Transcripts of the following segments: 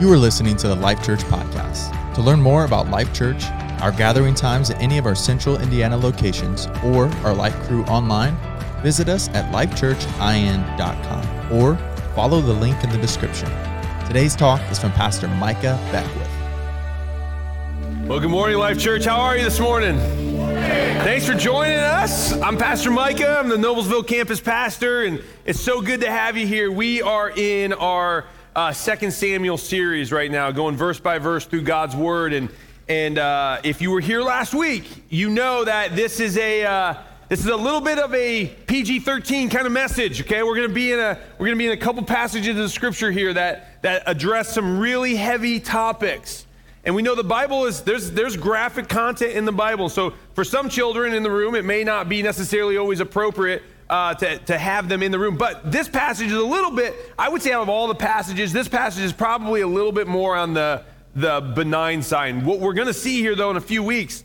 You are listening to the Life Church podcast. To learn more about Life Church, our gathering times at any of our central Indiana locations, or our Life crew online, visit us at lifechurchin.com or follow the link in the description. Today's talk is from Pastor Micah Beckwith. Well, good morning, Life Church. How are you this morning? Thanks for joining us. I'm Pastor Micah. I'm the Noblesville campus pastor, and it's so good to have you here. We are in our uh, Second Samuel series right now, going verse by verse through God's Word. And and uh, if you were here last week, you know that this is a uh, this is a little bit of a PG-13 kind of message. Okay, we're to be in a we're to be in a couple passages of Scripture here that that address some really heavy topics. And we know the Bible is there's there's graphic content in the Bible. So for some children in the room, it may not be necessarily always appropriate uh, to, to have them in the room. But this passage is a little bit, I would say, out of all the passages, this passage is probably a little bit more on the the benign side. What we're going to see here, though, in a few weeks,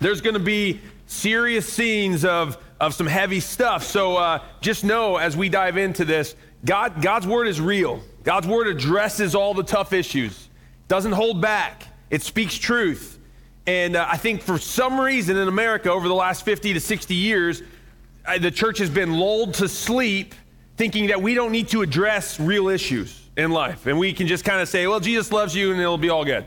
there's going to be serious scenes of of some heavy stuff. So uh, just know as we dive into this, God God's word is real. God's word addresses all the tough issues. Doesn't hold back. It speaks truth. And uh, I think for some reason in America over the last 50 to 60 years, the church has been lulled to sleep thinking that we don't need to address real issues in life. And we can just kind of say, well, Jesus loves you and it'll be all good.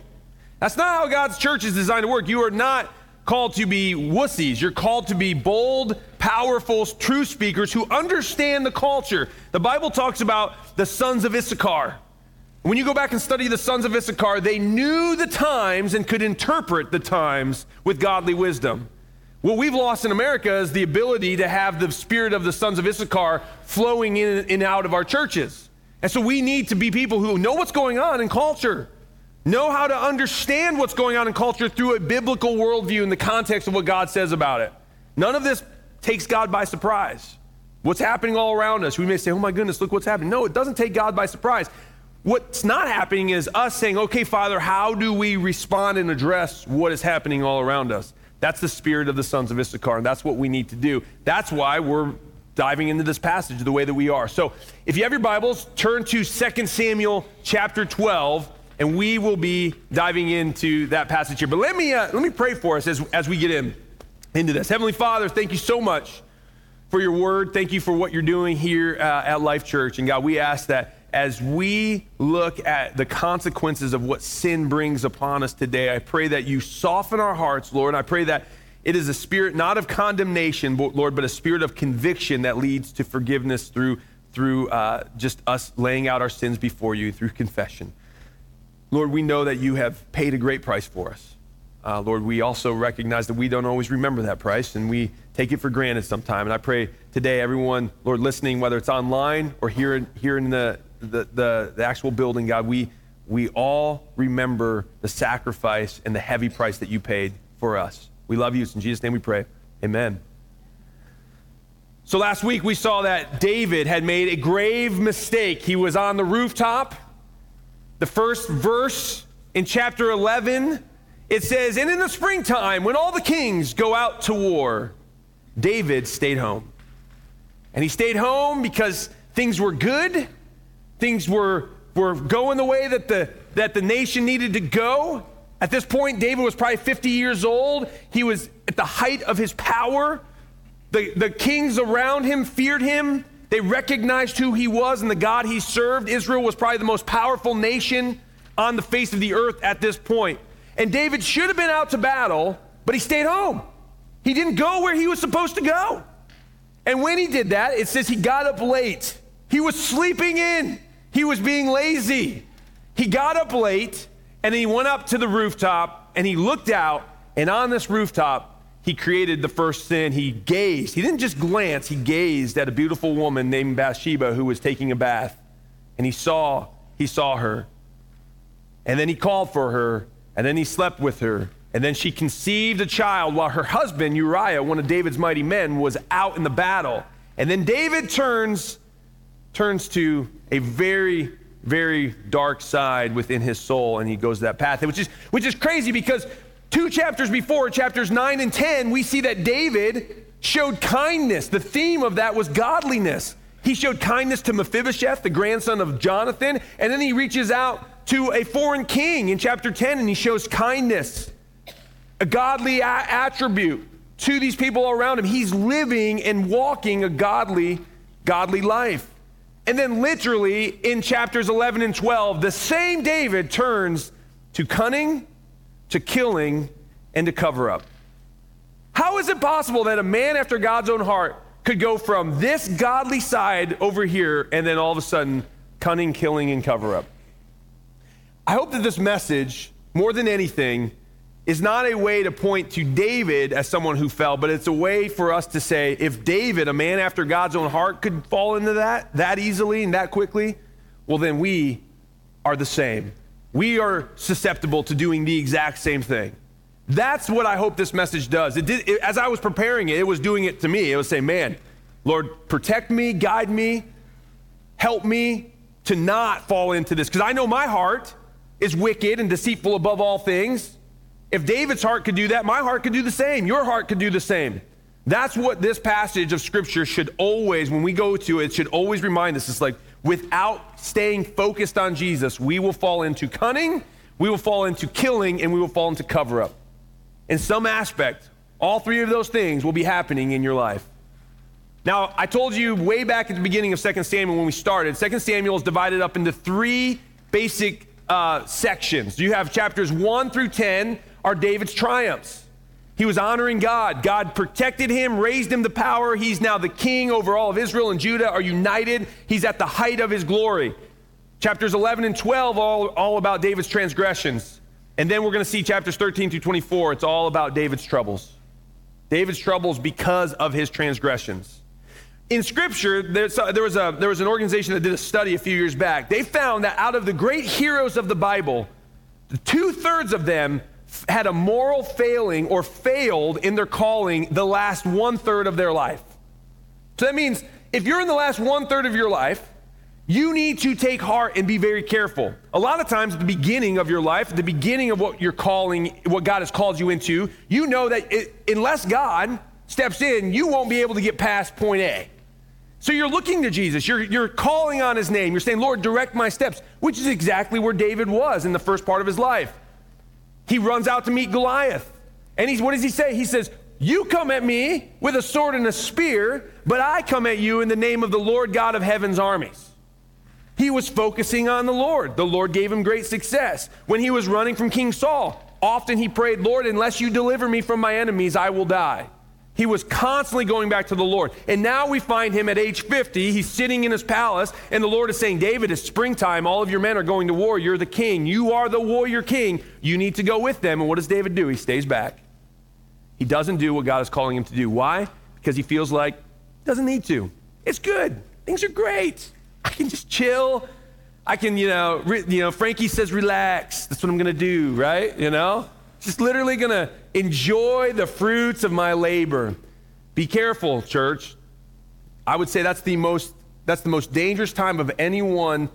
That's not how God's church is designed to work. You are not called to be wussies. You're called to be bold, powerful, true speakers who understand the culture. The Bible talks about the sons of Issachar. When you go back and study the sons of Issachar, they knew the times and could interpret the times with godly wisdom. What we've lost in America is the ability to have the spirit of the sons of Issachar flowing in and out of our churches. And so we need to be people who know what's going on in culture, know how to understand what's going on in culture through a biblical worldview in the context of what God says about it. None of this takes God by surprise. What's happening all around us, we may say, oh my goodness, look what's happening. No, it doesn't take God by surprise. What's not happening is us saying, okay, Father, how do we respond and address what is happening all around us? That's the spirit of the sons of Issachar, and that's what we need to do. That's why we're diving into this passage the way that we are. So if you have your Bibles, turn to 2 Samuel chapter 12, and we will be diving into that passage here. But let me, uh, let me pray for us as, as we get in, into this. Heavenly Father, thank you so much for your word. Thank you for what you're doing here uh, at Life Church. And God, we ask that as we look at the consequences of what sin brings upon us today, I pray that you soften our hearts, Lord. I pray that it is a spirit not of condemnation, Lord, but a spirit of conviction that leads to forgiveness through, through uh, just us laying out our sins before you through confession. Lord, we know that you have paid a great price for us. Uh, Lord, we also recognize that we don't always remember that price and we take it for granted sometime. And I pray today, everyone, Lord, listening, whether it's online or here here in the, the, the, the actual building, God, we, we all remember the sacrifice and the heavy price that you paid for us. We love you. It's in Jesus' name we pray. Amen. So last week we saw that David had made a grave mistake. He was on the rooftop. The first verse in chapter 11, it says, And in the springtime, when all the kings go out to war, David stayed home. And he stayed home because things were good Things were, were going the way that the, that the nation needed to go. At this point, David was probably 50 years old. He was at the height of his power. The, the kings around him feared him. They recognized who he was and the God he served. Israel was probably the most powerful nation on the face of the earth at this point. And David should have been out to battle, but he stayed home. He didn't go where he was supposed to go. And when he did that, it says he got up late. He was sleeping in. He was being lazy. He got up late and he went up to the rooftop and he looked out, and on this rooftop, he created the first sin. He gazed. He didn't just glance, he gazed at a beautiful woman named Bathsheba who was taking a bath. And he saw, he saw her. And then he called for her, and then he slept with her. And then she conceived a child while her husband, Uriah, one of David's mighty men, was out in the battle. And then David turns turns to a very, very dark side within his soul, and he goes that path, which is, which is crazy because two chapters before, chapters 9 and 10, we see that David showed kindness. The theme of that was godliness. He showed kindness to Mephibosheth, the grandson of Jonathan, and then he reaches out to a foreign king in chapter 10 and he shows kindness, a godly a- attribute to these people around him. He's living and walking a godly, godly life. And then, literally, in chapters 11 and 12, the same David turns to cunning, to killing, and to cover up. How is it possible that a man after God's own heart could go from this godly side over here and then all of a sudden cunning, killing, and cover up? I hope that this message, more than anything, is not a way to point to David as someone who fell, but it's a way for us to say if David, a man after God's own heart, could fall into that that easily and that quickly, well, then we are the same. We are susceptible to doing the exact same thing. That's what I hope this message does. It did, it, as I was preparing it, it was doing it to me. It was saying, man, Lord, protect me, guide me, help me to not fall into this. Because I know my heart is wicked and deceitful above all things. If David's heart could do that, my heart could do the same. Your heart could do the same. That's what this passage of scripture should always, when we go to it, should always remind us. It's like without staying focused on Jesus, we will fall into cunning, we will fall into killing, and we will fall into cover up. In some aspect, all three of those things will be happening in your life. Now, I told you way back at the beginning of 2 Samuel when we started, 2 Samuel is divided up into three basic uh, sections. You have chapters 1 through 10 are David's triumphs. He was honoring God. God protected him, raised him to power. He's now the king over all of Israel and Judah are united. He's at the height of his glory. Chapters 11 and 12 all, all about David's transgressions. And then we're going to see chapters 13 through 24. It's all about David's troubles. David's troubles because of his transgressions. In Scripture, there was, a, there was an organization that did a study a few years back. They found that out of the great heroes of the Bible, two thirds of them had a moral failing or failed in their calling the last one third of their life. So that means if you're in the last one third of your life, you need to take heart and be very careful. A lot of times, at the beginning of your life, at the beginning of what you're calling, what God has called you into, you know that it, unless God steps in, you won't be able to get past point A. So you're looking to Jesus. You're, you're calling on his name. You're saying, Lord, direct my steps, which is exactly where David was in the first part of his life. He runs out to meet Goliath. And he's, what does he say? He says, You come at me with a sword and a spear, but I come at you in the name of the Lord God of heaven's armies. He was focusing on the Lord. The Lord gave him great success. When he was running from King Saul, often he prayed, Lord, unless you deliver me from my enemies, I will die. He was constantly going back to the Lord. And now we find him at age 50. He's sitting in his palace, and the Lord is saying, David, it's springtime. All of your men are going to war. You're the king. You are the warrior king. You need to go with them. And what does David do? He stays back. He doesn't do what God is calling him to do. Why? Because he feels like he doesn't need to. It's good. Things are great. I can just chill. I can, you know, re, you know, Frankie says relax. That's what I'm going to do, right? You know? Just literally going to enjoy the fruits of my labor. Be careful, church. I would say that's the most that's the most dangerous time of anyone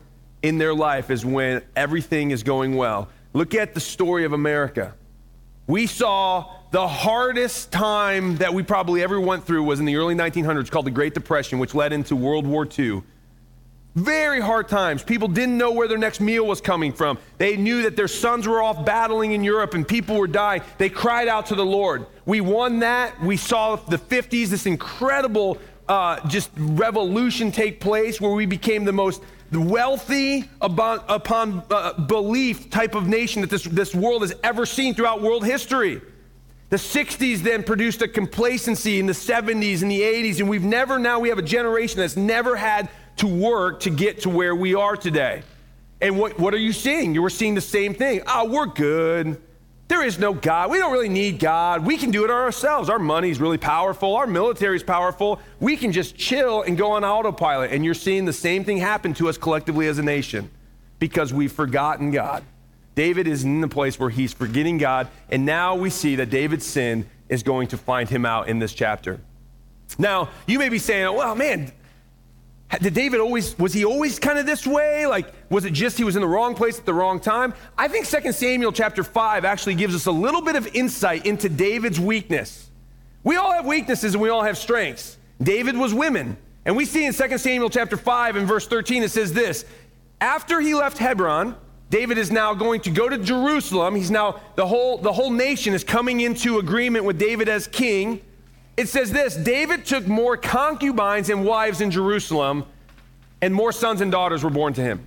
in their life is when everything is going well. Look at the story of America. We saw the hardest time that we probably ever went through was in the early 1900s called the Great Depression, which led into World War II. Very hard times. People didn't know where their next meal was coming from. They knew that their sons were off battling in Europe and people were dying. They cried out to the Lord. We won that. We saw the 50s, this incredible uh, just revolution take place where we became the most wealthy upon, upon uh, belief type of nation that this, this world has ever seen throughout world history. The 60s then produced a complacency in the 70s and the 80s, and we've never now, we have a generation that's never had to work to get to where we are today. And what, what are you seeing? You were seeing the same thing. Oh, we're good. There is no God. We don't really need God. We can do it ourselves. Our money's really powerful. Our military's powerful. We can just chill and go on autopilot. And you're seeing the same thing happen to us collectively as a nation because we've forgotten God. David is in the place where he's forgetting God. And now we see that David's sin is going to find him out in this chapter. Now, you may be saying, well, man, did David always, was he always kind of this way? Like, was it just he was in the wrong place at the wrong time? I think 2 Samuel chapter 5 actually gives us a little bit of insight into David's weakness. We all have weaknesses and we all have strengths. David was women. And we see in 2 Samuel chapter 5 and verse 13, it says this After he left Hebron, David is now going to go to Jerusalem. He's now, the whole, the whole nation is coming into agreement with David as king. It says this David took more concubines and wives in Jerusalem, and more sons and daughters were born to him.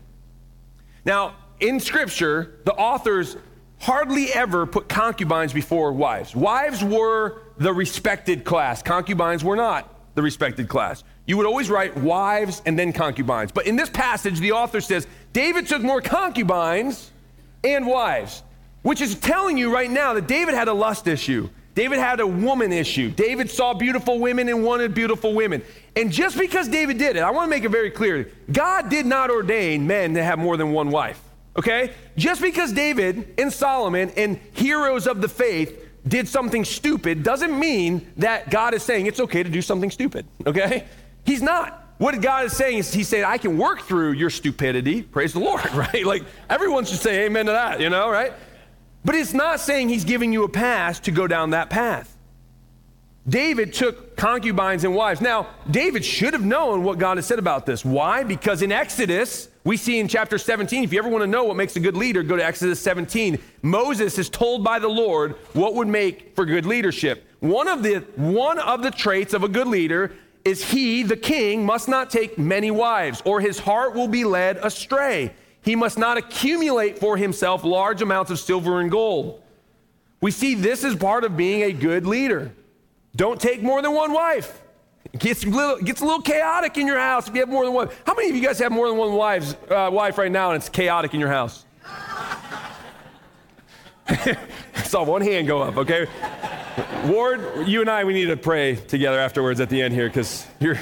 Now, in scripture, the authors hardly ever put concubines before wives. Wives were the respected class, concubines were not the respected class. You would always write wives and then concubines. But in this passage, the author says David took more concubines and wives, which is telling you right now that David had a lust issue. David had a woman issue. David saw beautiful women and wanted beautiful women. And just because David did it, I want to make it very clear God did not ordain men to have more than one wife. Okay? Just because David and Solomon and heroes of the faith did something stupid doesn't mean that God is saying it's okay to do something stupid. Okay? He's not. What God is saying is, He's saying, I can work through your stupidity. Praise the Lord, right? Like everyone should say amen to that, you know, right? But it's not saying He's giving you a pass to go down that path. David took concubines and wives. Now, David should have known what God has said about this. Why? Because in Exodus, we see in chapter 17, if you ever want to know what makes a good leader, go to Exodus 17. Moses is told by the Lord what would make for good leadership. One of the, one of the traits of a good leader is he, the king, must not take many wives, or his heart will be led astray. He must not accumulate for himself large amounts of silver and gold. We see this as part of being a good leader. Don't take more than one wife. It gets a little, gets a little chaotic in your house if you have more than one. How many of you guys have more than one wives, uh, wife right now and it's chaotic in your house? I saw one hand go up, okay? Ward, you and I, we need to pray together afterwards at the end here because you're,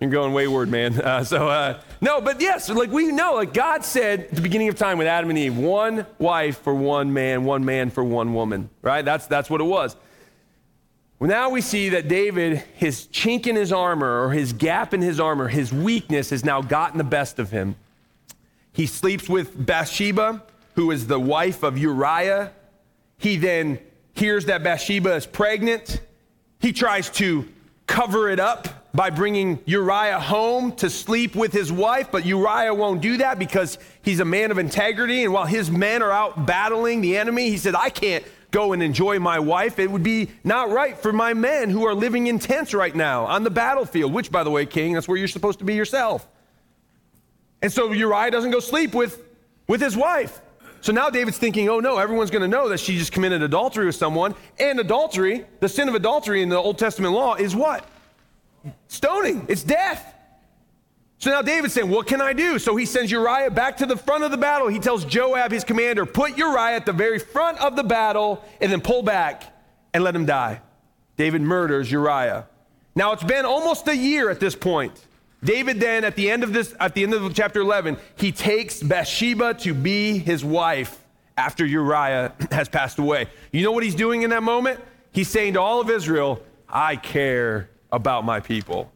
you're going wayward, man. Uh, so, uh, no, but yes, like we know, like God said at the beginning of time with Adam and Eve, one wife for one man, one man for one woman, right? That's, that's what it was. Well, now we see that David, his chink in his armor or his gap in his armor, his weakness has now gotten the best of him. He sleeps with Bathsheba, who is the wife of Uriah. He then hears that Bathsheba is pregnant. He tries to cover it up by bringing Uriah home to sleep with his wife, but Uriah won't do that because he's a man of integrity. And while his men are out battling the enemy, he said, I can't go and enjoy my wife. It would be not right for my men who are living in tents right now on the battlefield, which, by the way, King, that's where you're supposed to be yourself. And so Uriah doesn't go sleep with, with his wife. So now David's thinking, oh no, everyone's going to know that she just committed adultery with someone. And adultery, the sin of adultery in the Old Testament law is what? Stoning. It's death. So now David's saying, What can I do? So he sends Uriah back to the front of the battle. He tells Joab, his commander, Put Uriah at the very front of the battle and then pull back and let him die. David murders Uriah. Now it's been almost a year at this point. David then, at the end of this, at the end of chapter 11, he takes Bathsheba to be his wife after Uriah has passed away. You know what he's doing in that moment? He's saying to all of Israel, I care about my people.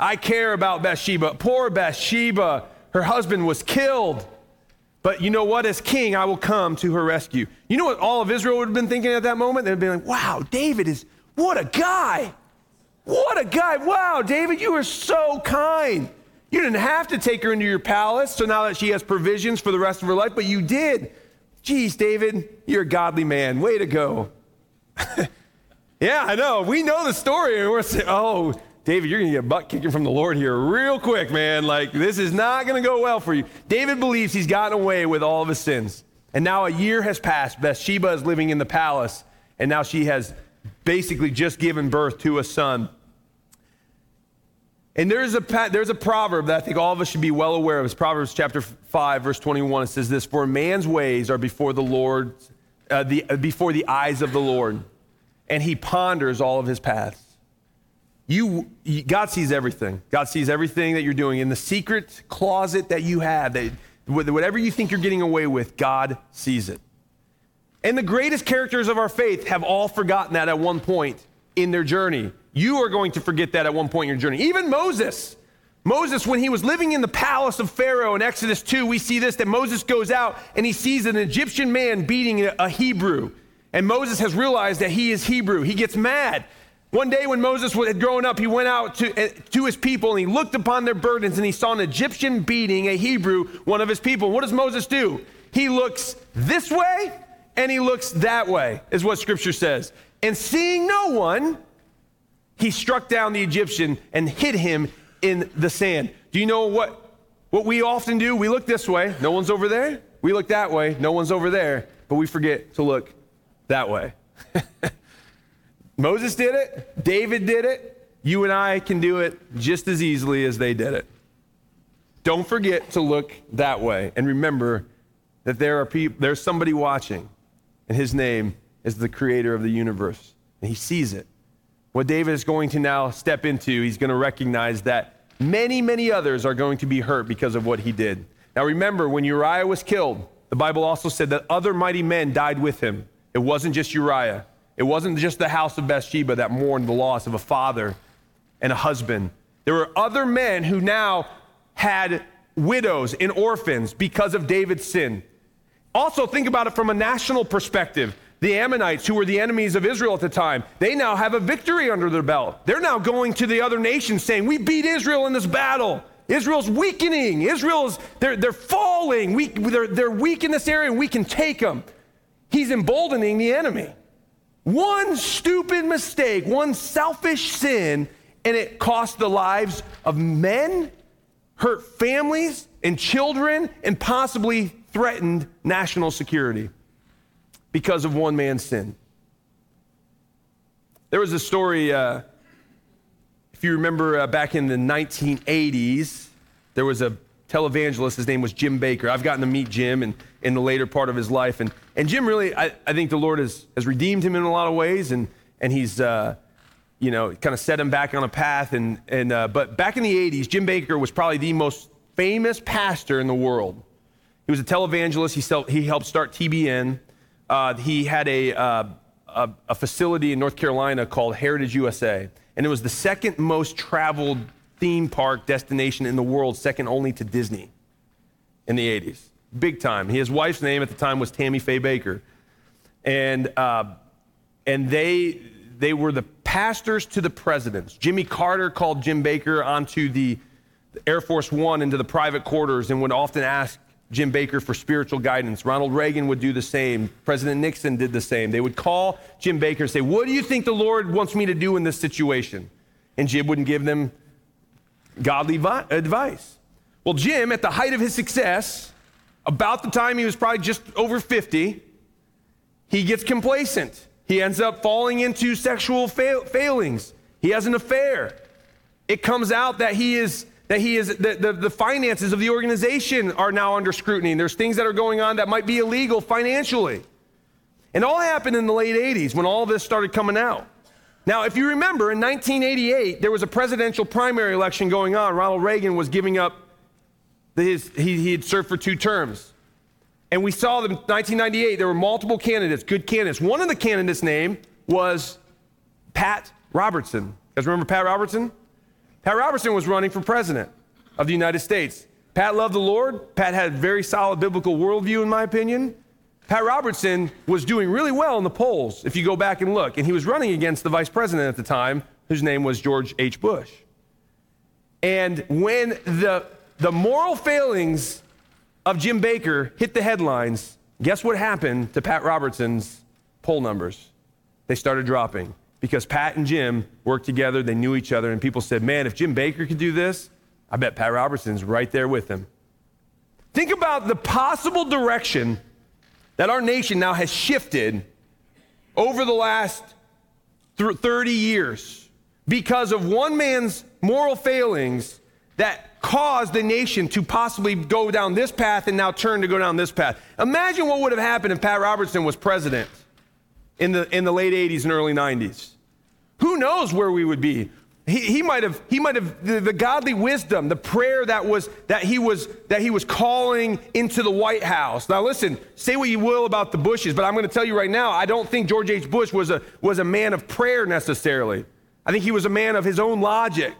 I care about Bathsheba. Poor Bathsheba, her husband was killed. But you know what? As king, I will come to her rescue. You know what all of Israel would have been thinking at that moment? They'd be like, wow, David is, what a guy. What a guy. Wow, David, you are so kind. You didn't have to take her into your palace, so now that she has provisions for the rest of her life, but you did. Geez, David, you're a godly man. Way to go. yeah, I know. We know the story, and we're saying, oh, David, you're going to get a butt kicking from the Lord here real quick, man. Like, this is not going to go well for you. David believes he's gotten away with all of his sins. And now a year has passed. Bathsheba is living in the palace, and now she has basically just given birth to a son. And there's a, there's a proverb that I think all of us should be well aware of. It's Proverbs chapter 5, verse 21. It says this For man's ways are before the Lord, uh, the, uh, before the eyes of the Lord, and he ponders all of his paths. You, God sees everything. God sees everything that you're doing. In the secret closet that you have, that whatever you think you're getting away with, God sees it. And the greatest characters of our faith have all forgotten that at one point in their journey. You are going to forget that at one point in your journey. Even Moses. Moses, when he was living in the palace of Pharaoh in Exodus 2, we see this that Moses goes out and he sees an Egyptian man beating a Hebrew. And Moses has realized that he is Hebrew. He gets mad. One day when Moses had grown up, he went out to, eh, to his people and he looked upon their burdens and he saw an Egyptian beating a Hebrew, one of his people. What does Moses do? He looks this way and he looks that way, is what scripture says. And seeing no one, he struck down the Egyptian and hid him in the sand. Do you know what, what we often do? We look this way, no one's over there. We look that way, no one's over there, but we forget to look that way. Moses did it, David did it. You and I can do it just as easily as they did it. Don't forget to look that way and remember that there are people, there's somebody watching, and his name is the creator of the universe, and he sees it. What David is going to now step into, he's going to recognize that many, many others are going to be hurt because of what he did. Now remember, when Uriah was killed, the Bible also said that other mighty men died with him. It wasn't just Uriah. It wasn't just the house of Bathsheba that mourned the loss of a father and a husband. There were other men who now had widows and orphans because of David's sin. Also, think about it from a national perspective. The Ammonites, who were the enemies of Israel at the time, they now have a victory under their belt. They're now going to the other nations saying, We beat Israel in this battle. Israel's weakening. Israel's, they're, they're falling. We, they're, they're weak in this area and we can take them. He's emboldening the enemy. One stupid mistake, one selfish sin, and it cost the lives of men, hurt families and children, and possibly threatened national security because of one man's sin. There was a story, uh, if you remember uh, back in the 1980s, there was a televangelist. His name was Jim Bakker. I've gotten to meet Jim in, in the later part of his life. And, and Jim really, I, I think the Lord has, has redeemed him in a lot of ways. And, and he's, uh, you know, kind of set him back on a path. And, and, uh, but back in the 80s, Jim Bakker was probably the most famous pastor in the world. He was a televangelist. He, sell, he helped start TBN. Uh, he had a, uh, a, a facility in North Carolina called Heritage USA. And it was the second most traveled theme park destination in the world, second only to Disney in the 80s. Big time. His wife's name at the time was Tammy Faye Bakker, And, uh, and they, they were the pastors to the presidents. Jimmy Carter called Jim Bakker onto the Air Force One into the private quarters and would often ask Jim Bakker for spiritual guidance. Ronald Reagan would do the same. President Nixon did the same. They would call Jim Bakker and say, What do you think the Lord wants me to do in this situation? And Jim wouldn't give them godly advice. Well, Jim, at the height of his success, about the time he was probably just over 50, he gets complacent. He ends up falling into sexual fail- failings. He has an affair. It comes out that he is that he is the, the, the, finances of the organization are now under scrutiny. There's things that are going on that might be illegal financially. And all happened in the late 80s when all this started coming out. Now, if you remember, in 1988, there was a presidential primary election going on. Ronald Reagan was giving up his, he, he had served for two terms. And we saw in 1998, there were multiple candidates, good candidates. One of the candidates' name was Pat Robertson. You guys remember Pat Robertson? Pat Robertson was running for president of the United States. Pat loved the Lord. Pat had a very solid biblical worldview, in my opinion. Pat Robertson was doing really well in the polls, if you go back and look. And he was running against the vice president at the time, whose name was George H. Bush. And when the, the moral failings of Jim Bakker hit the headlines, guess what happened to Pat Robertson's poll numbers? They started dropping because Pat and Jim worked together, they knew each other, and people said, Man, if Jim Bakker could do this, I bet Pat Robertson's right there with him. Think about the possible direction that our nation now has shifted over the last 30 years because of one man's moral failings that caused the nation to possibly go down this path and now turn to go down this path. Imagine what would have happened if Pat Robertson was president in the, in the late 80s and early 90s. Who knows where we would be? He, he might have, he might have the, the, godly wisdom, the prayer that was that he was that he was calling into the White House. Now listen, say what you will about the Bushes, but I'm going to tell you right now, I don't think George H. Bush was a was a man of prayer necessarily. I think he was a man of his own logic.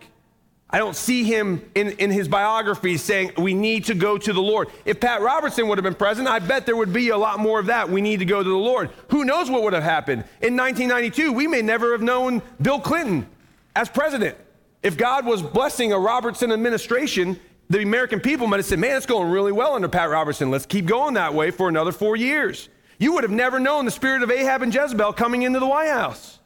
I don't see him in, in his biography saying we need to go to the Lord. If Pat Robertson would have been president, I bet there would be a lot more of that. We need to go to the Lord. Who knows what would have happened? In 1992, we may never have known Bill Clinton as president. If God was blessing a Robertson administration, the American people might have said, man, it's going really well under Pat Robertson. Let's keep going that way for another four years. You would have never known the spirit of Ahab and Jezebel coming into the White House.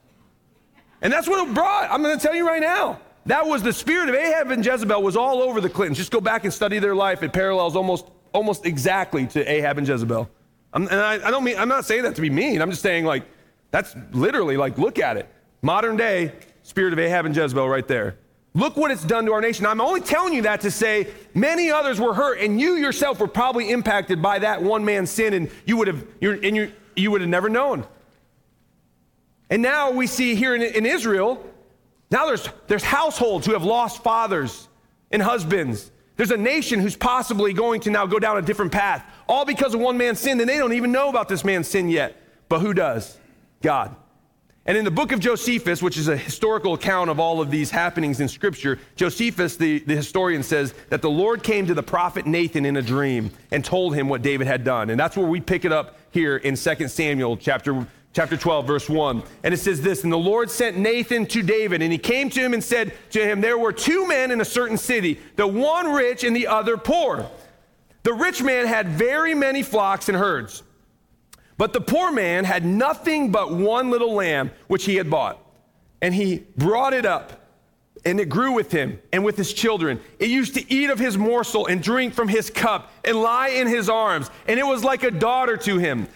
And that's what it brought. I'm going to tell you right now. That was the spirit of Ahab and Jezebel was all over the Clintons. Just go back and study their life. It parallels almost, almost exactly to Ahab and Jezebel. I'm, and I, I don't mean, I'm not saying that to be mean. I'm just saying like, that's literally like, look at it. Modern day spirit of Ahab and Jezebel right there. Look what it's done to our nation. I'm only telling you that to say many others were hurt, and you yourself were probably impacted by that one man's sin, and you would have, you and you, you would have never known. And now we see here in, in Israel, now there's, there's households who have lost fathers and husbands. There's a nation who's possibly going to now go down a different path, all because of one man's sin, and they don't even know about this man's sin yet. But who does? God. And in the book of Josephus, which is a historical account of all of these happenings in Scripture, Josephus, the, the historian, says that the Lord came to the prophet Nathan in a dream and told him what David had done. And that's where we pick it up here in 2 Samuel chapter, chapter 12, verse 1. And it says this And the Lord sent Nathan to David, and he came to him and said to him, There were two men in a certain city, the one rich and the other poor. The rich man had very many flocks and herds. But the poor man had nothing but one little lamb which he had bought. And he brought it up, and it grew with him and with his children. It used to eat of his morsel and drink from his cup and lie in his arms. And it was like a daughter to him.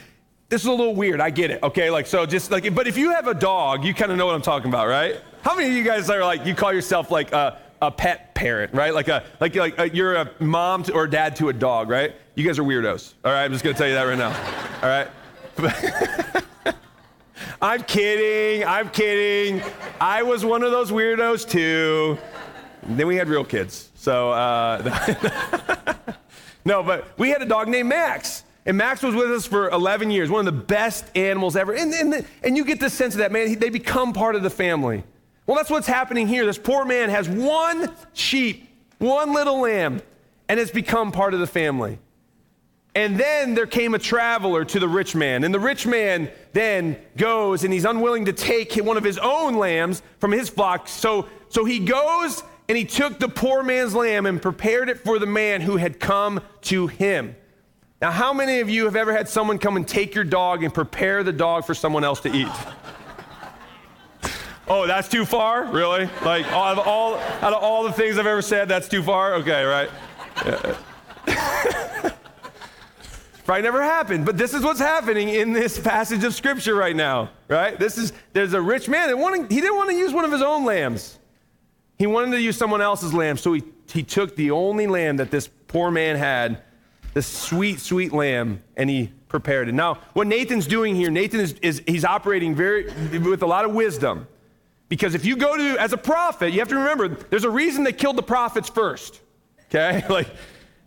This is a little weird. I get it. Okay. Like, so just like, but if you have a dog, you kind of know what I'm talking about, right? How many of you guys are like, you call yourself like a, a pet parent, right? Like a, like, like a, you're a mom to, or dad to a dog, right? You guys are weirdos. All right. I'm just going to tell you that right now. All right. I'm kidding. I'm kidding. I was one of those weirdos too. Then we had real kids. So, uh, no, but we had a dog named Max. And Max was with us for 11 years, one of the best animals ever. And, and, and you get the sense of that, man, they become part of the family. Well, that's what's happening here. This poor man has one sheep, one little lamb, and it's become part of the family. And then there came a traveler to the rich man. And the rich man then goes and he's unwilling to take one of his own lambs from his flock. So, so he goes and he took the poor man's lamb and prepared it for the man who had come to him. Now, how many of you have ever had someone come and take your dog and prepare the dog for someone else to eat? oh, that's too far? Really? Like, out of all, out of all the things I've ever said, that's too far? Okay, right? Yeah. Probably never happened, but this is what's happening in this passage of scripture right now, right? This is there's a rich man that wanted, he didn't want to use one of his own lambs. He wanted to use someone else's lamb, so he, he took the only lamb that this poor man had, this sweet, sweet lamb, and he prepared it. Now, what Nathan's doing here, Nathan is, is he's operating very with a lot of wisdom. Because if you go to as a prophet, you have to remember there's a reason they killed the prophets first. Okay? Like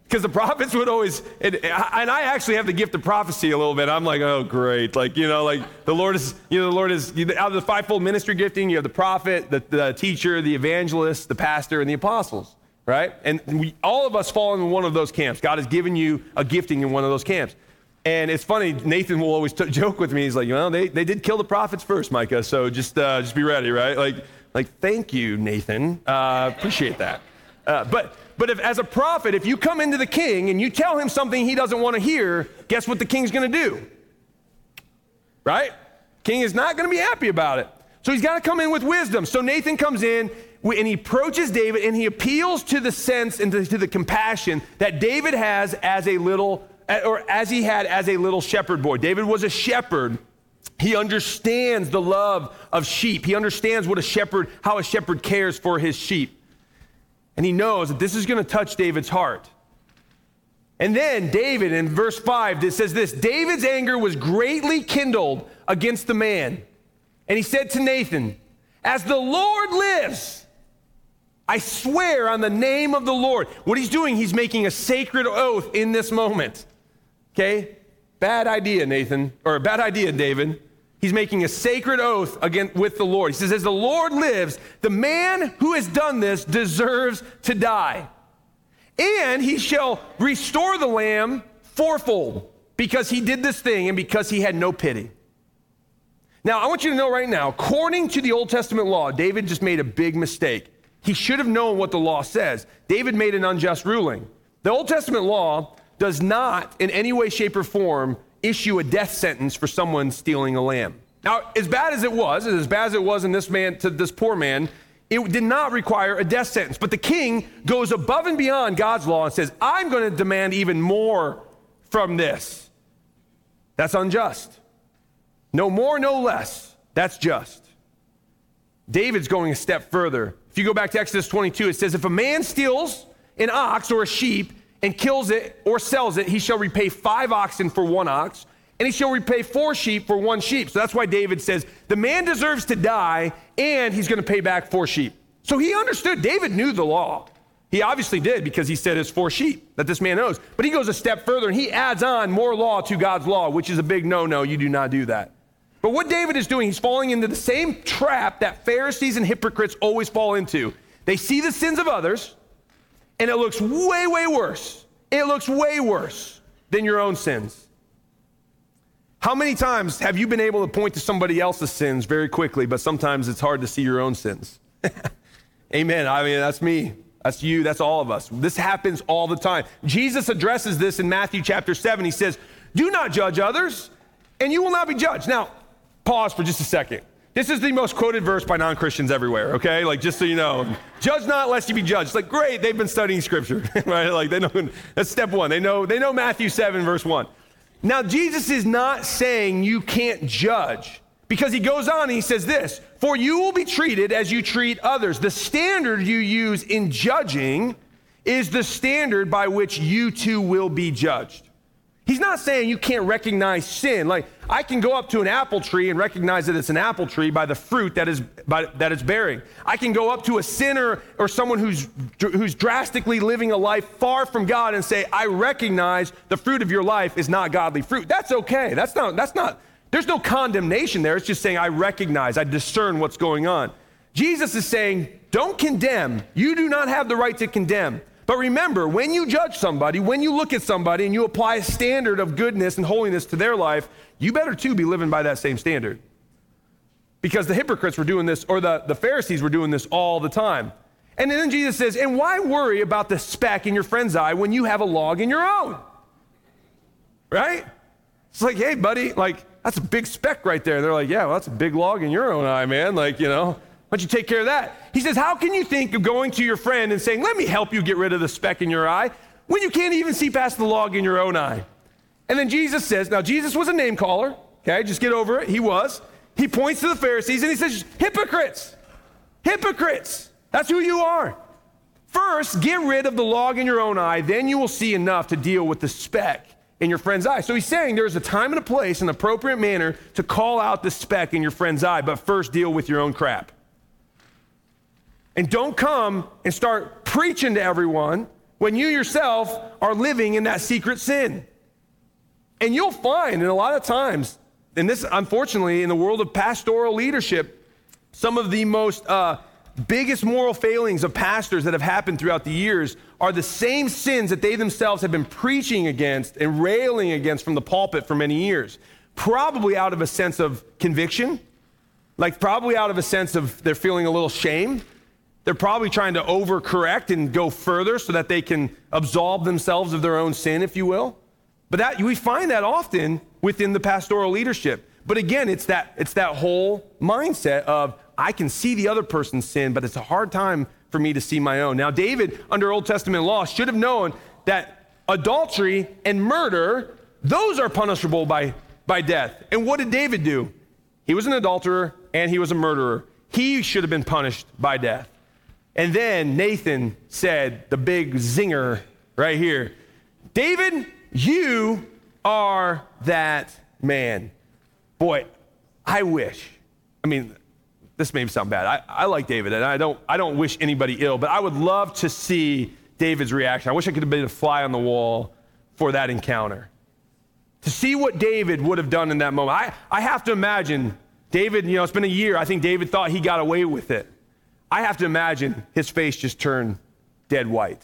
because the prophets would always, and, and, I actually have the gift of prophecy a little bit. I'm like, oh, great. Like, you know, like the Lord is, you know, the Lord is, out of the fivefold ministry gifting, you have the prophet, the, the teacher, the evangelist, the pastor, and the apostles, right? And we, all of us fall in one of those camps. God has given you a gifting in one of those camps. And it's funny, Nathan will always t- joke with me. He's like, you know, they, they did kill the prophets first, Micah, so just, uh, just be ready, right? Like, like, thank you, Nathan. Uh, appreciate that. Uh, but, but if, as a prophet, if you come into the king and you tell him something he doesn't want to hear, guess what the king's going to do? Right? King is not going to be happy about it. So he's got to come in with wisdom. So Nathan comes in and he approaches David and he appeals to the sense and to, to the compassion that David has as a little, or as he had as a little shepherd boy. David was a shepherd. He understands the love of sheep. He understands what a shepherd, how a shepherd cares for his sheep. And he knows that this is going to touch David's heart. And then David, in verse 5, it says this David's anger was greatly kindled against the man. And he said to Nathan, As the Lord lives, I swear on the name of the Lord. What he's doing, he's making a sacred oath in this moment. Okay? Bad idea, Nathan, or a bad idea, David. He's making a sacred oath again with the Lord. He says, As the Lord lives, the man who has done this deserves to die. And he shall restore the lamb fourfold because he did this thing and because he had no pity. Now, I want you to know right now, according to the Old Testament law, David just made a big mistake. He should have known what the law says. David made an unjust ruling. The Old Testament law does not, in any way, shape, or form, issue a death sentence for someone stealing a lamb. Now, as bad as it was, as bad as it was in this man to this poor man, it did not require a death sentence. But the king goes above and beyond God's law and says, I'm going to demand even more from this. That's unjust. No more, no less. That's just. David's going a step further. You go back to Exodus 22, it says, If a man steals an ox or a sheep and kills it or sells it, he shall repay five oxen for one ox, and he shall repay four sheep for one sheep. So that's why David says, The man deserves to die, and he's going to pay back four sheep. So he understood. David knew the law. He obviously did because he said it's four sheep that this man knows. But he goes a step further and he adds on more law to God's law, which is a big no no. You do not do that. But what David is doing, he's falling into the same trap that Pharisees and hypocrites always fall into. They see the sins of others, and it looks way, way worse. It looks way worse than your own sins. How many times have you been able to point to somebody else's sins very quickly, but sometimes it's hard to see your own sins? Amen. I mean, that's me. That's you. That's all of us. This happens all the time. Jesus addresses this in Matthew chapter 7. He says, Do not judge others, and you will not be judged. Now, pause for just a second. This is the most quoted verse by non Christians everywhere, okay? Like, just so you know, judge not lest you be judged. It's like, great, they've been studying scripture, right? Like, they know, that's step one. They know, they know Matthew 7, verse 1. Now, Jesus is not saying you can't judge because he goes on and he says this For you will be treated as you treat others. The standard you use in judging is the standard by which you too will be judged. He's not saying you can't recognize sin. Like, I can go up to an apple tree and recognize that it's an apple tree by the fruit that is by, that it's bearing. I can go up to a sinner or someone who's who's drastically living a life far from God and say, "I recognize the fruit of your life is not godly fruit." That's okay. That's not that's not there's no condemnation there. It's just saying I recognize, I discern what's going on. Jesus is saying, "Don't condemn. You do not have the right to condemn." But remember, when you judge somebody, when you look at somebody and you apply a standard of goodness and holiness to their life, you better too be living by that same standard. Because the hypocrites were doing this, or the, the Pharisees were doing this all the time. And then Jesus says, And why worry about the speck in your friend's eye when you have a log in your own? Right? It's like, hey, buddy, like, that's a big speck right there. They're like, yeah, well, that's a big log in your own eye, man. Like, you know, why don't you take care of that? He says, How can you think of going to your friend and saying, Let me help you get rid of the speck in your eye when you can't even see past the log in your own eye? And then Jesus says, Now, Jesus was a name caller, okay? Just get over it. He was. He points to the Pharisees and he says, Hypocrites! Hypocrites! That's who you are. First, get rid of the log in your own eye, then you will see enough to deal with the speck in your friend's eye. So he's saying there's a time and a place, an appropriate manner to call out the speck in your friend's eye, but first deal with your own crap. And don't come and start preaching to everyone when you yourself are living in that secret sin. And you'll find, and a lot of times, and this, unfortunately, in the world of pastoral leadership, some of the most uh, biggest moral failings of pastors that have happened throughout the years are the same sins that they themselves have been preaching against and railing against from the pulpit for many years. Probably out of a sense of conviction, like probably out of a sense of they're feeling a little shame they're probably trying to overcorrect and go further so that they can absolve themselves of their own sin, if you will. But that we find that often within the pastoral leadership. But again, it's that it's that whole mindset of I can see the other person's sin, but it's a hard time for me to see my own. Now, David, under Old Testament law, should have known that adultery and murder, those are punishable by, by death. And what did David do? He was an adulterer and he was a murderer. He should have been punished by death. And then Nathan said, the big zinger right here David, you are that man. Boy, I wish. I mean, this may sound bad. I, I like David, and I don't, I don't wish anybody ill, but I would love to see David's reaction. I wish I could have been a fly on the wall for that encounter. To see what David would have done in that moment. I, I have to imagine David, you know, it's been a year. I think David thought he got away with it. I have to imagine his face just turned dead white.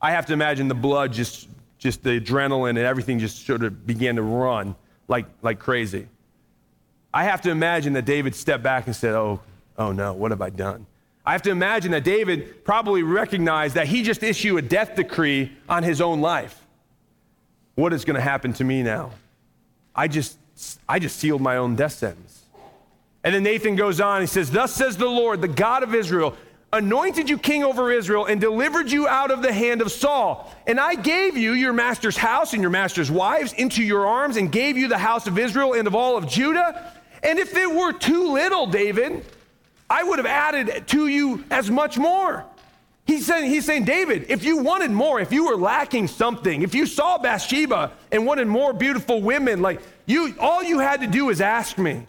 I have to imagine the blood just, just the adrenaline and everything just sort of began to run like, like crazy. I have to imagine that David stepped back and said, Oh, oh no, what have I done? I have to imagine that David probably recognized that he just issued a death decree on his own life. What is going to happen to me now? I just, I just sealed my own death sentence. And then Nathan goes on, he says, Thus says the Lord, the God of Israel, anointed you king over Israel and delivered you out of the hand of Saul. And I gave you your master's house and your master's wives into your arms and gave you the house of Israel and of all of Judah. And if it were too little, David, I would have added to you as much more. He's saying, he's saying, David, if you wanted more, if you were lacking something, if you saw Bathsheba and wanted more beautiful women, like you, all you had to do is ask me.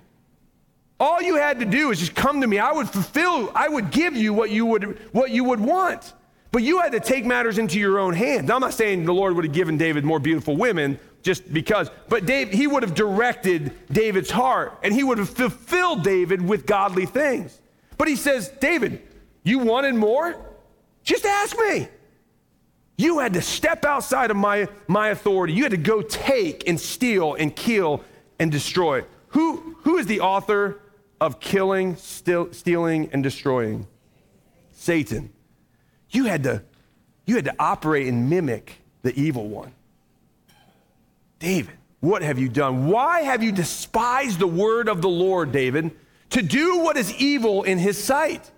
All you had to do is just come to me. I would fulfill, I would give you what you would, what you would want. But you had to take matters into your own hands. Now, I'm not saying the Lord would have given David more beautiful women just because, but Dave, he would have directed David's heart and he would have fulfilled David with godly things. But he says, David, you wanted more? Just ask me. You had to step outside of my, my authority. You had to go take and steal and kill and destroy. Who, who is the author of killing, steal, stealing, and destroying? Satan. You had, to, you had to operate and mimic the evil one. David, what have you done? Why have you despised the word of the Lord, David? to do what is evil in his sight.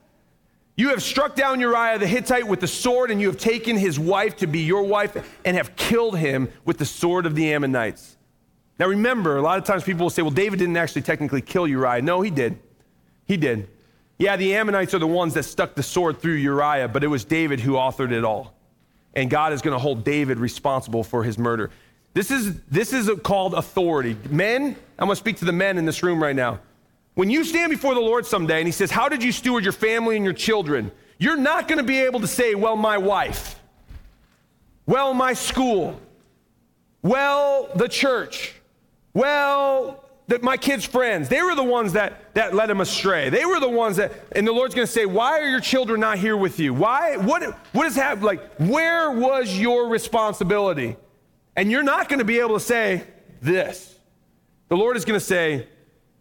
You have struck down Uriah the Hittite with the sword, and you have taken his wife to be your wife, and have killed him with the sword of the Ammonites. Now remember, a lot of times people will say, well, David didn't actually technically kill Uriah. No, he did. He did. Yeah, the Ammonites are the ones that stuck the sword through Uriah, but it was David who authored it all. And God is going to hold David responsible for his murder. This is, this is called authority. Men, I'm going to speak to the men in this room right now. When you stand before the Lord someday and He says, How did you steward your family and your children? You're not going to be able to say, Well, my wife, well, my school, well, the church, well, that my kids' friends, they were the ones that, that led him astray. They were the ones that, and the Lord's going to say, Why are your children not here with you? Why? What, what has happened? Like, where was your responsibility? And you're not going to be able to say this. The Lord is going to say,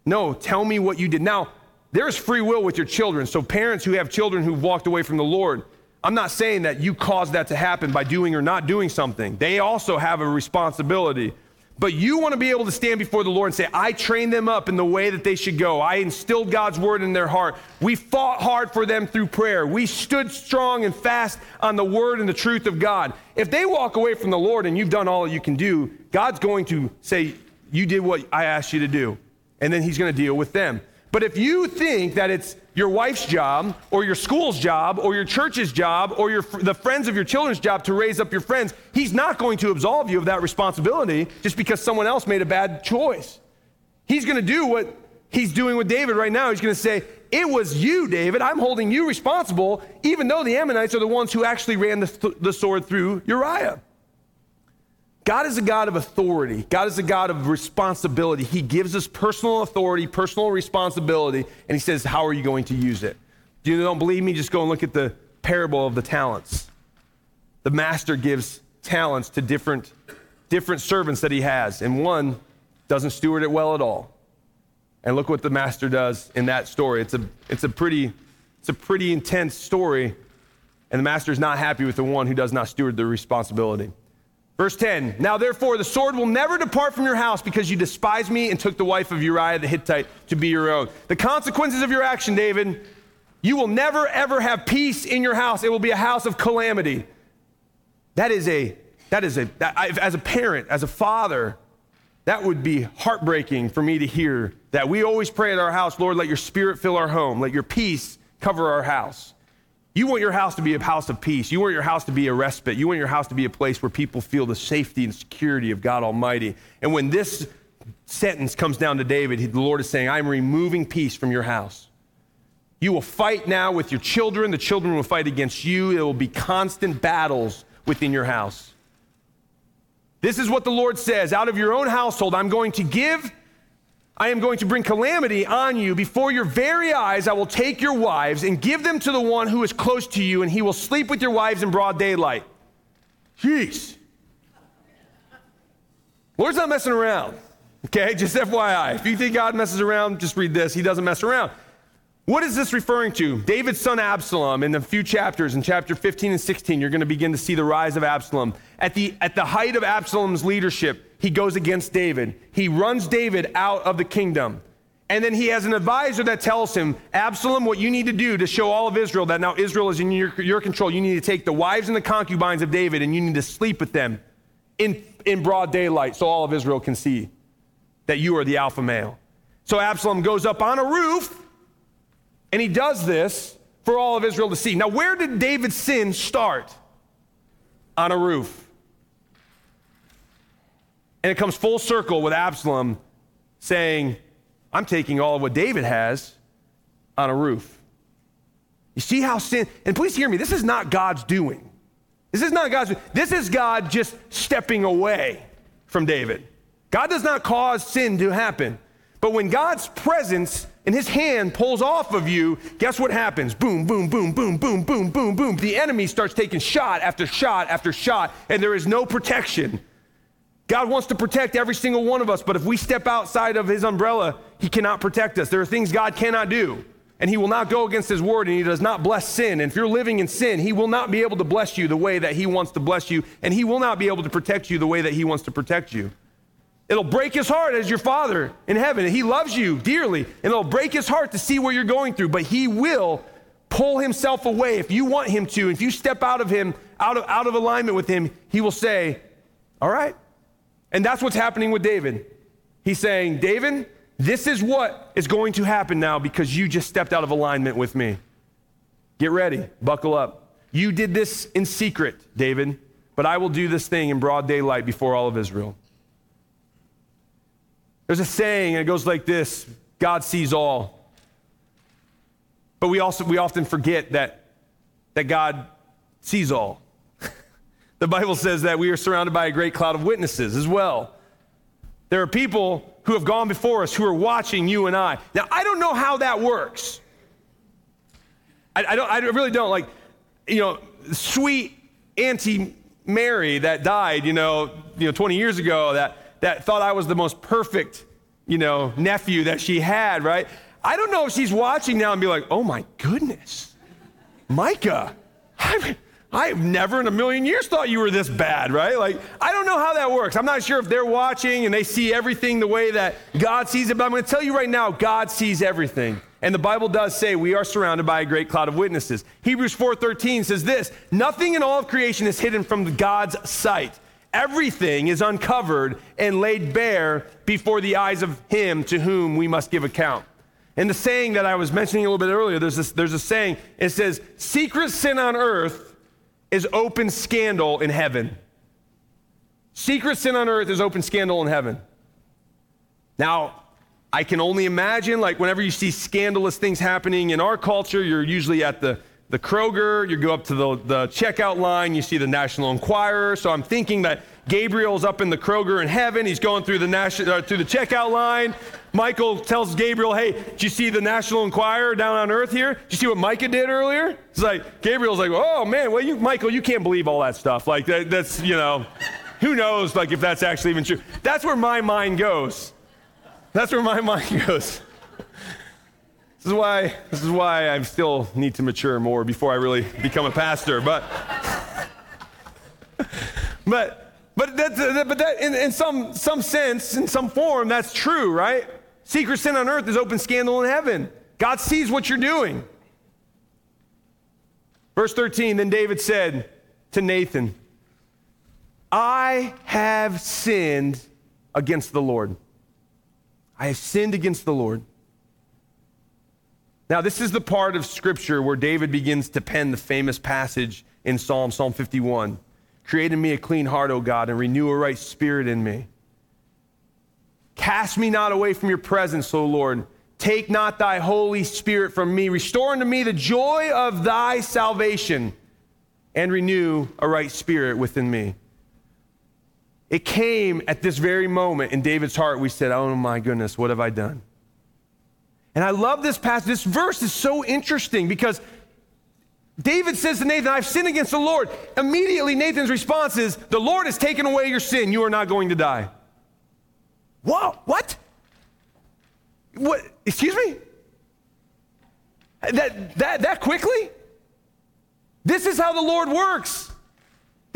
no, tell me what you did. Now, there's free will with your children. So, parents who have children who've walked away from the Lord, I'm not saying that you caused that to happen by doing or not doing something. They also have a responsibility. But you want to be able to stand before the Lord and say, I trained them up in the way that they should go. I instilled God's word in their heart. We fought hard for them through prayer. We stood strong and fast on the word and the truth of God. If they walk away from the Lord and you've done all you can do, God's going to say, You did what I asked you to do and then he's going to deal with them. But if you think that it's your wife's job or your school's job or your church's job or your, the friends of your children's job to raise up your friends, he's not going to absolve you of that responsibility just because someone else made a bad choice. He's going to do what he's doing with David right now. He's going to say, It was you, David. I'm holding you responsible, even though the Ammonites are the ones who actually ran the, the sword through Uriah. God is a God of authority. God is a God of responsibility. He gives us personal authority, personal responsibility, and He says, How are you going to use it? Do you don't believe me? Just go and look at the parable of the talents. The master gives talents to different, different servants that he has, and one doesn't steward it well at all. And look what the master does in that story. It's a, it's a, pretty, it's a pretty intense story, and the master is not happy with the one who does not steward the responsibility. Verse 10 Now therefore, the sword will never depart from your house because you despised me and took the wife of Uriah the Hittite to be your own. The consequences of your action, David, you will never ever have peace in your house. It will be a house of calamity. That is a, that is a, that, as a parent, as a father, that would be heartbreaking for me to hear that we always pray at our house, Lord, let your spirit fill our home, let your peace cover our house. You want your house to be a house of peace. You want your house to be a respite. You want your house to be a place where people feel the safety and security of God Almighty. And when this sentence comes down to David, the Lord is saying, I'm removing peace from your house. You will fight now with your children. The children will fight against you. There will be constant battles within your house. This is what the Lord says out of your own household, I'm going to give I am going to bring calamity on you. Before your very eyes, I will take your wives and give them to the one who is close to you, and he will sleep with your wives in broad daylight. Jeez. Lord's not messing around. Okay, just FYI. If you think God messes around, just read this. He doesn't mess around. What is this referring to? David's son Absalom, in a few chapters, in chapter 15 and 16, you're going to begin to see the rise of Absalom. At the, at the height of Absalom's leadership, he goes against David. He runs David out of the kingdom. And then he has an advisor that tells him, Absalom, what you need to do to show all of Israel that now Israel is in your, your control, you need to take the wives and the concubines of David and you need to sleep with them in, in broad daylight so all of Israel can see that you are the alpha male. So Absalom goes up on a roof and he does this for all of Israel to see. Now, where did David's sin start? On a roof. And it comes full circle with Absalom saying, I'm taking all of what David has on a roof. You see how sin, and please hear me, this is not God's doing. This is not God's, this is God just stepping away from David. God does not cause sin to happen. But when God's presence and his hand pulls off of you, guess what happens? Boom, boom, boom, boom, boom, boom, boom, boom. The enemy starts taking shot after shot after shot, and there is no protection. God wants to protect every single one of us, but if we step outside of his umbrella, he cannot protect us. There are things God cannot do, and he will not go against his word, and he does not bless sin. And if you're living in sin, he will not be able to bless you the way that he wants to bless you, and he will not be able to protect you the way that he wants to protect you. It'll break his heart as your father in heaven. He loves you dearly, and it'll break his heart to see what you're going through, but he will pull himself away if you want him to. If you step out of him, out of, out of alignment with him, he will say, All right. And that's what's happening with David. He's saying, David, this is what is going to happen now because you just stepped out of alignment with me. Get ready, buckle up. You did this in secret, David, but I will do this thing in broad daylight before all of Israel. There's a saying, and it goes like this God sees all. But we also we often forget that, that God sees all. the Bible says that we are surrounded by a great cloud of witnesses as well. There are people who have gone before us who are watching you and I. Now, I don't know how that works. I, I don't, I really don't. Like, you know, sweet Auntie Mary that died, you know, you know, 20 years ago, that that thought I was the most perfect, you know, nephew that she had, right? I don't know if she's watching now and be like, oh my goodness, Micah, I've, I've never in a million years thought you were this bad, right? Like, I don't know how that works. I'm not sure if they're watching and they see everything the way that God sees it, but I'm going to tell you right now, God sees everything. And the Bible does say we are surrounded by a great cloud of witnesses. Hebrews 4:13 says this, nothing in all of creation is hidden from God's sight. Everything is uncovered and laid bare before the eyes of him to whom we must give account. And the saying that I was mentioning a little bit earlier, there's, this, there's a saying, it says, Secret sin on earth is open scandal in heaven. Secret sin on earth is open scandal in heaven. Now, I can only imagine, like, whenever you see scandalous things happening in our culture, you're usually at the the Kroger, you go up to the, the checkout line, you see the National Enquirer. So I'm thinking that Gabriel's up in the Kroger in heaven. He's going through the, national, uh, through the checkout line. Michael tells Gabriel, Hey, did you see the National Enquirer down on earth here? Did you see what Micah did earlier? It's like, Gabriel's like, Oh man, well, you, Michael, you can't believe all that stuff. Like, that, that's, you know, who knows, like, if that's actually even true. That's where my mind goes. That's where my mind goes. This is why this is why I still need to mature more before I really become a pastor. But but but that, but that in, in some some sense, in some form, that's true, right? Secret sin on earth is open scandal in heaven. God sees what you're doing. Verse 13, then David said to Nathan, I have sinned against the Lord. I have sinned against the Lord. Now, this is the part of Scripture where David begins to pen the famous passage in Psalm, Psalm 51. Create in me a clean heart, O God, and renew a right spirit in me. Cast me not away from your presence, O Lord. Take not thy Holy Spirit from me. Restore unto me the joy of thy salvation and renew a right spirit within me. It came at this very moment in David's heart. We said, Oh my goodness, what have I done? And I love this passage. This verse is so interesting because David says to Nathan, I've sinned against the Lord. Immediately, Nathan's response is, The Lord has taken away your sin. You are not going to die. Whoa, what? What? Excuse me? That, that, that quickly? This is how the Lord works.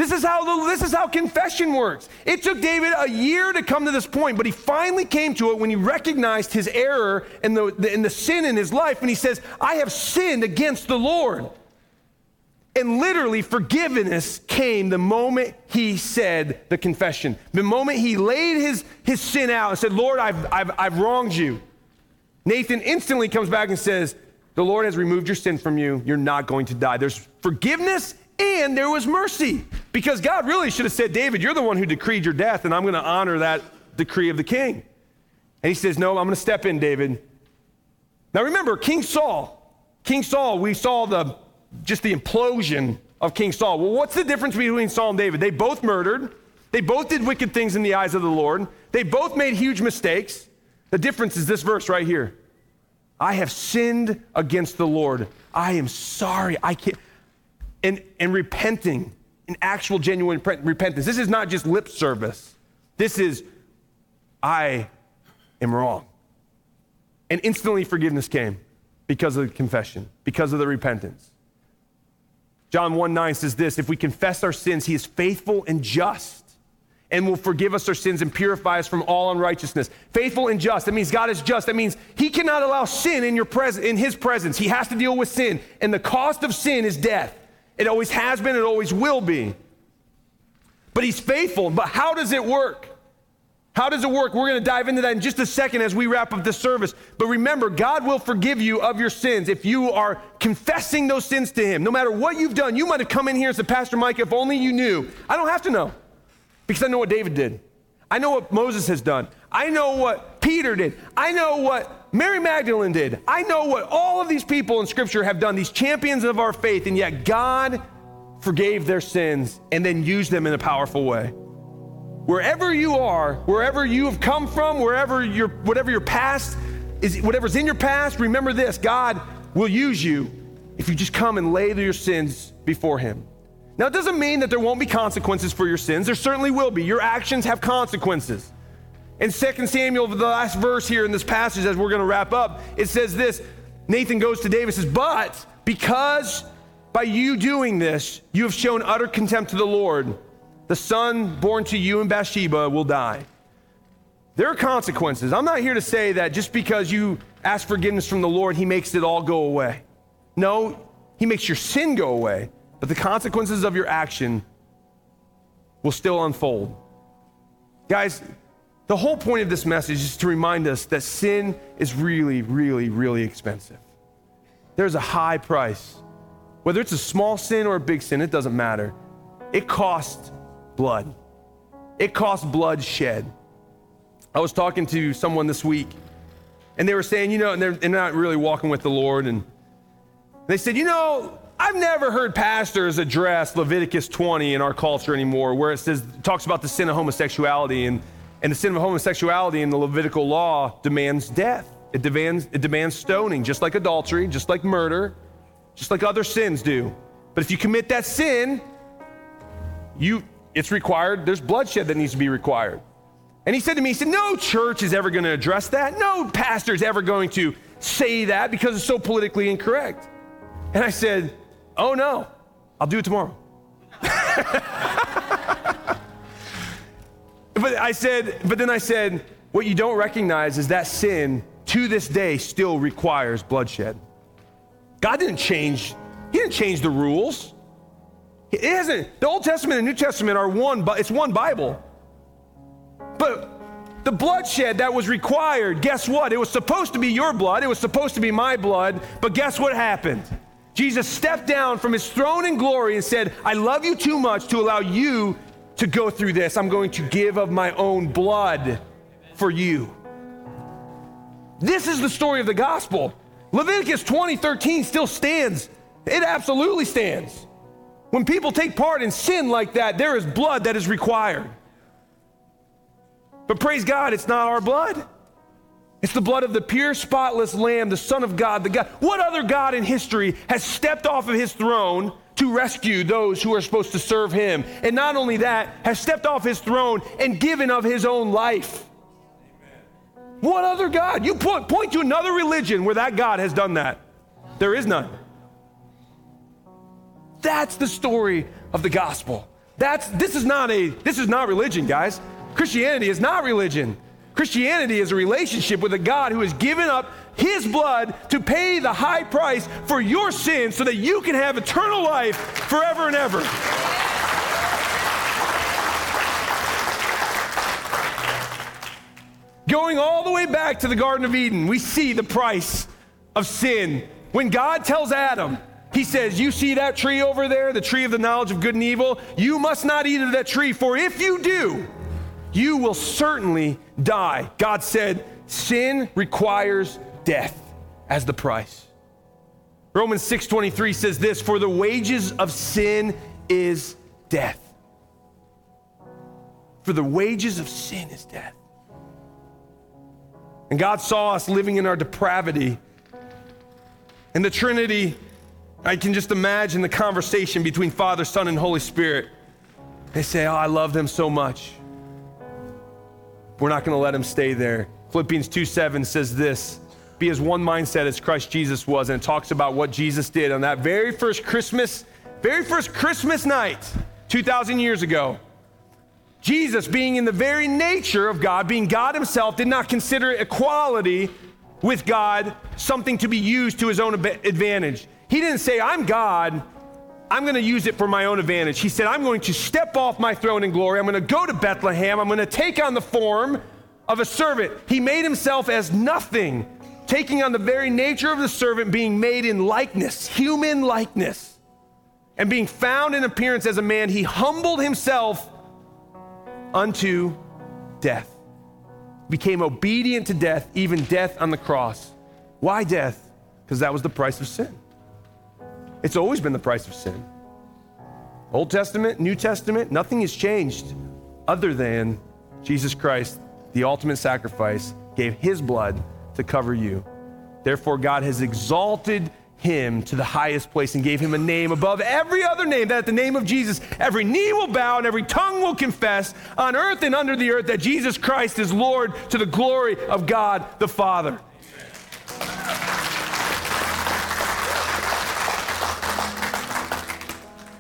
This is how this is how confession works. It took David a year to come to this point, but he finally came to it when he recognized his error and the, the, and the sin in his life. And he says, I have sinned against the Lord. And literally, forgiveness came the moment he said the confession. The moment he laid his, his sin out and said, Lord, I've, I've, I've wronged you. Nathan instantly comes back and says, The Lord has removed your sin from you. You're not going to die. There's forgiveness and there was mercy. Because God really should have said, David, you're the one who decreed your death, and I'm going to honor that decree of the king. And he says, No, I'm going to step in, David. Now remember, King Saul, King Saul, we saw the just the implosion of King Saul. Well, what's the difference between Saul and David? They both murdered, they both did wicked things in the eyes of the Lord, they both made huge mistakes. The difference is this verse right here I have sinned against the Lord. I am sorry. I can't. And, and repenting, in actual genuine repentance. This is not just lip service. This is, I am wrong. And instantly forgiveness came because of the confession, because of the repentance. John 1 9 says this If we confess our sins, he is faithful and just and will forgive us our sins and purify us from all unrighteousness. Faithful and just. That means God is just. That means he cannot allow sin in your pres- in his presence. He has to deal with sin. And the cost of sin is death. It always has been, it always will be. But he's faithful. But how does it work? How does it work? We're going to dive into that in just a second as we wrap up this service. But remember, God will forgive you of your sins if you are confessing those sins to Him. No matter what you've done, you might have come in here and said, Pastor Mike, if only you knew. I don't have to know because I know what David did. I know what Moses has done. I know what Peter did. I know what Mary Magdalene did. I know what all of these people in Scripture have done, these champions of our faith, and yet God forgave their sins and then used them in a powerful way. Wherever you are, wherever you have come from, wherever your whatever your past is, whatever's in your past, remember this: God will use you if you just come and lay your sins before Him. Now, it doesn't mean that there won't be consequences for your sins. There certainly will be. Your actions have consequences. In 2 Samuel, the last verse here in this passage, as we're going to wrap up, it says this Nathan goes to David says, But because by you doing this, you have shown utter contempt to the Lord the son born to you in Bathsheba will die. There are consequences. I'm not here to say that just because you ask forgiveness from the Lord, He makes it all go away. No, He makes your sin go away, but the consequences of your action will still unfold. Guys, the whole point of this message is to remind us that sin is really, really, really expensive. There's a high price. Whether it's a small sin or a big sin, it doesn't matter. It costs blood. It costs blood shed. I was talking to someone this week, and they were saying, you know, and they're, they're not really walking with the Lord. And they said, you know, I've never heard pastors address Leviticus 20 in our culture anymore, where it says, talks about the sin of homosexuality. And, and the sin of homosexuality in the Levitical law demands death. It demands, it demands stoning, just like adultery, just like murder, just like other sins do. But if you commit that sin, you, it's required, there's bloodshed that needs to be required. And he said to me, he said, No church is ever going to address that. No pastor is ever going to say that because it's so politically incorrect. And I said, Oh no, I'll do it tomorrow. but I said, but then I said, what you don't recognize is that sin to this day still requires bloodshed. God didn't change, He didn't change the rules. It isn't. The Old Testament and New Testament are one, but it's one Bible. But the bloodshed that was required, guess what? It was supposed to be your blood, it was supposed to be my blood, but guess what happened? Jesus stepped down from his throne in glory and said, I love you too much to allow you to go through this. I'm going to give of my own blood for you. This is the story of the gospel. Leviticus 20, 13 still stands. It absolutely stands. When people take part in sin like that, there is blood that is required. But praise God, it's not our blood. It's the blood of the pure, spotless Lamb, the Son of God, the God. What other God in history has stepped off of his throne to rescue those who are supposed to serve him? And not only that, has stepped off his throne and given of his own life. What other God? You point, point to another religion where that God has done that. there is none. That's the story of the gospel. That's this is not a this is not religion, guys. Christianity is not religion. Christianity is a relationship with a God who has given up his blood to pay the high price for your sins so that you can have eternal life forever and ever. Going all the way back to the Garden of Eden, we see the price of sin. When God tells Adam, he says, You see that tree over there, the tree of the knowledge of good and evil? You must not eat of that tree, for if you do, you will certainly die. God said, Sin requires death as the price. Romans 6:23 says this, for the wages of sin is death. For the wages of sin is death. And God saw us living in our depravity. And the Trinity I can just imagine the conversation between Father, Son, and Holy Spirit. They say, Oh, I love them so much. We're not going to let him stay there. Philippians 2 7 says this Be as one mindset as Christ Jesus was. And it talks about what Jesus did on that very first Christmas, very first Christmas night, 2,000 years ago. Jesus, being in the very nature of God, being God himself, did not consider equality with God something to be used to his own advantage. He didn't say, I'm God, I'm going to use it for my own advantage. He said, I'm going to step off my throne in glory. I'm going to go to Bethlehem. I'm going to take on the form of a servant. He made himself as nothing, taking on the very nature of the servant, being made in likeness, human likeness. And being found in appearance as a man, he humbled himself unto death. Became obedient to death, even death on the cross. Why death? Because that was the price of sin. It's always been the price of sin. Old Testament, New Testament, nothing has changed other than Jesus Christ, the ultimate sacrifice, gave his blood to cover you. Therefore, God has exalted him to the highest place and gave him a name above every other name, that at the name of Jesus, every knee will bow and every tongue will confess on earth and under the earth that Jesus Christ is Lord to the glory of God the Father.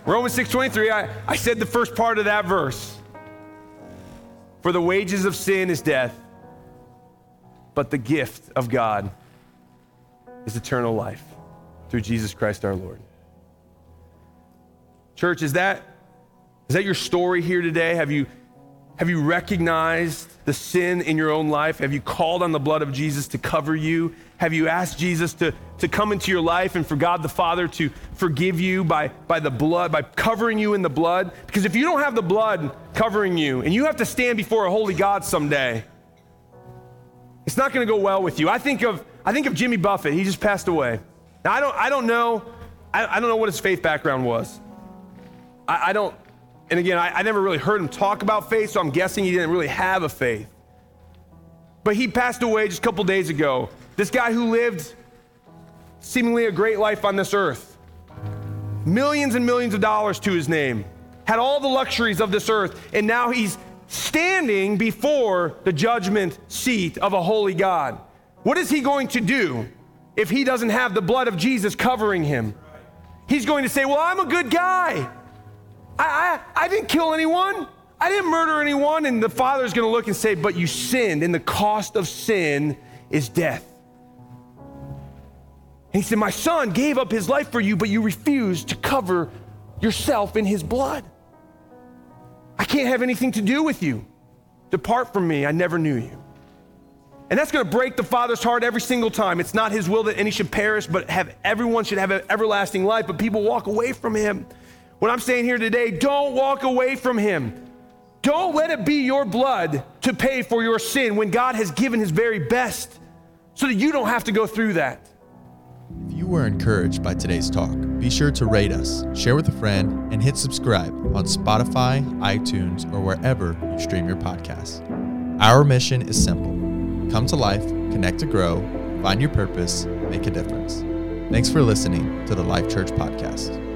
Romans 6:23, I, I said the first part of that verse. For the wages of sin is death, but the gift of God is eternal life through Jesus Christ our Lord. Church, is that is that your story here today? Have you have you recognized the sin in your own life? Have you called on the blood of Jesus to cover you? Have you asked Jesus to, to come into your life and for God the Father to forgive you by, by the blood, by covering you in the blood? Because if you don't have the blood covering you and you have to stand before a holy God someday, it's not going to go well with you. I think of, I think of Jimmy Buffett. He just passed away. Now, I don't, I don't know, I, I don't know what his faith background was. I, I don't, and again, I, I never really heard him talk about faith, so I'm guessing he didn't really have a faith. But he passed away just a couple days ago. This guy who lived seemingly a great life on this earth, millions and millions of dollars to his name, had all the luxuries of this earth, and now he's standing before the judgment seat of a holy God. What is he going to do if he doesn't have the blood of Jesus covering him? He's going to say, Well, I'm a good guy. I, I, I didn't kill anyone. I didn't murder anyone. And the father's going to look and say, But you sinned, and the cost of sin is death. And he said, My son gave up his life for you, but you refused to cover yourself in his blood. I can't have anything to do with you. Depart from me, I never knew you. And that's going to break the Father's heart every single time. It's not his will that any should perish, but have everyone should have an everlasting life, but people walk away from him. What I'm saying here today, don't walk away from him. Don't let it be your blood to pay for your sin when God has given his very best so that you don't have to go through that. If you were encouraged by today's talk, be sure to rate us, share with a friend, and hit subscribe on Spotify, iTunes, or wherever you stream your podcasts. Our mission is simple come to life, connect to grow, find your purpose, make a difference. Thanks for listening to the Life Church Podcast.